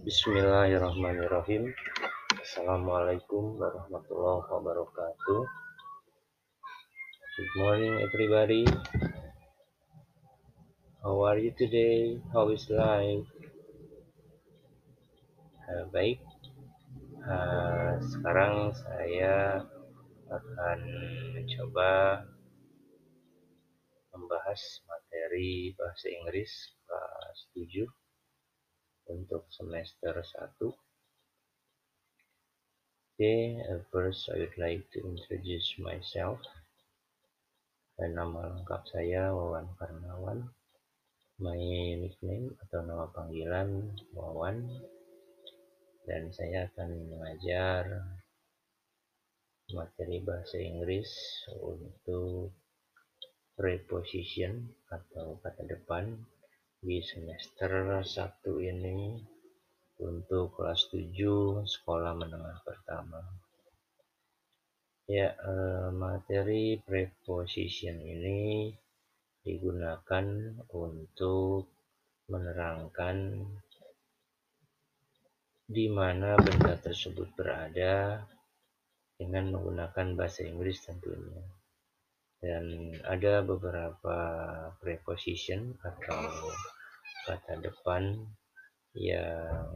Bismillahirrahmanirrahim. Assalamualaikum warahmatullahi wabarakatuh. Good morning, everybody. How are you today? How is life? Uh, baik. Uh, sekarang saya akan mencoba membahas materi bahasa Inggris kelas 7 untuk semester 1. Okay, first I would like to introduce myself. Nama lengkap saya Wawan Karnawan. My nickname atau nama panggilan Wawan. Dan saya akan mengajar materi bahasa Inggris untuk preposition atau kata depan di semester 1 ini untuk kelas 7 sekolah menengah pertama. Ya, eh, materi preposition ini digunakan untuk menerangkan di mana benda tersebut berada dengan menggunakan bahasa Inggris tentunya dan ada beberapa preposition atau kata depan yang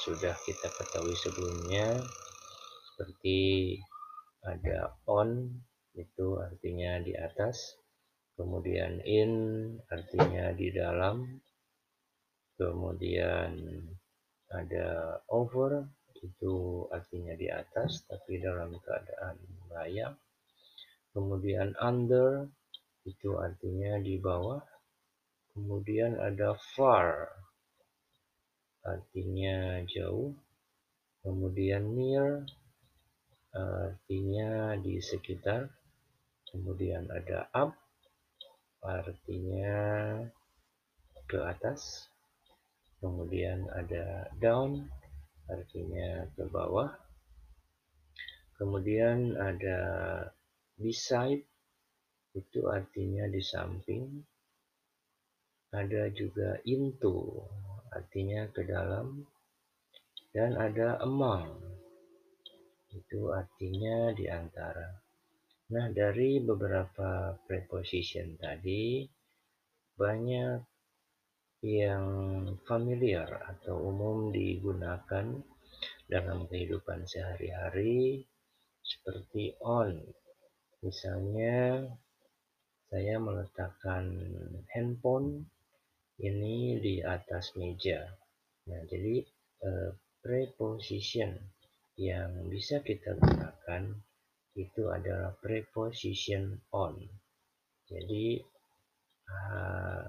sudah kita ketahui sebelumnya. Seperti ada on itu artinya di atas. Kemudian in artinya di dalam. Kemudian ada over itu artinya di atas tapi dalam keadaan layak kemudian under itu artinya di bawah. Kemudian ada far artinya jauh. Kemudian near artinya di sekitar. Kemudian ada up artinya ke atas. Kemudian ada down artinya ke bawah. Kemudian ada beside itu artinya di samping ada juga into artinya ke dalam dan ada among itu artinya di antara. Nah dari beberapa preposition tadi banyak yang familiar atau umum digunakan dalam kehidupan sehari-hari seperti on Misalnya saya meletakkan handphone ini di atas meja. Nah, jadi eh, preposition yang bisa kita gunakan itu adalah preposition on. Jadi uh,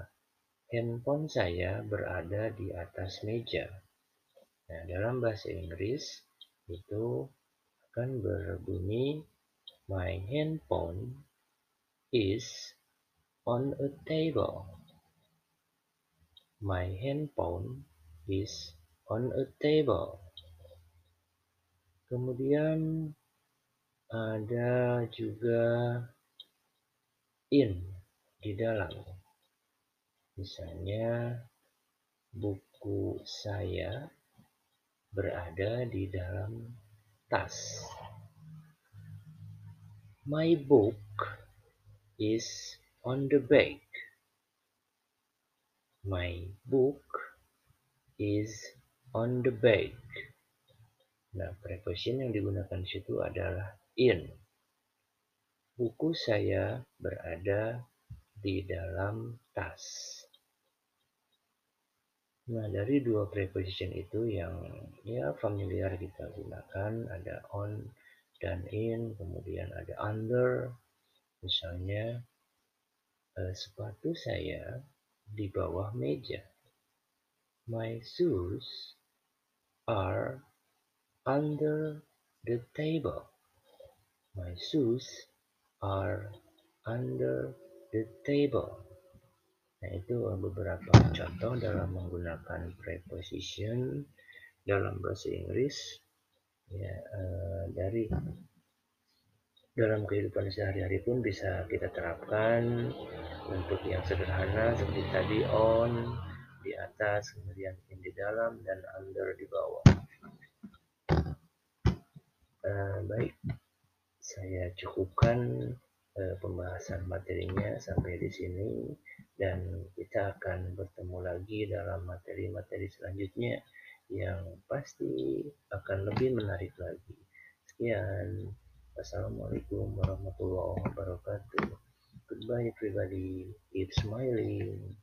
handphone saya berada di atas meja. Nah, dalam bahasa Inggris itu akan berbunyi My handphone is on a table. My handphone is on a table. Kemudian ada juga in di dalam. Misalnya buku saya berada di dalam tas. My book is on the bag. My book is on the bag. Nah, preposition yang digunakan di situ adalah in. Buku saya berada di dalam tas. Nah, dari dua preposition itu yang ya familiar kita gunakan ada on dan in, kemudian ada under. Misalnya eh, sepatu saya di bawah meja. My shoes are under the table. My shoes are under the table. Nah, itu beberapa contoh dalam menggunakan preposition dalam bahasa Inggris ya uh, dari dalam kehidupan sehari-hari pun bisa kita terapkan untuk yang sederhana seperti tadi on di atas, kemudian in di dalam, dan under di bawah. Uh, baik, saya cukupkan uh, pembahasan materinya sampai di sini dan kita akan bertemu lagi dalam materi-materi selanjutnya yang pasti akan lebih menarik lagi. Sekian. Assalamualaikum warahmatullahi wabarakatuh. Goodbye everybody. Keep smiling.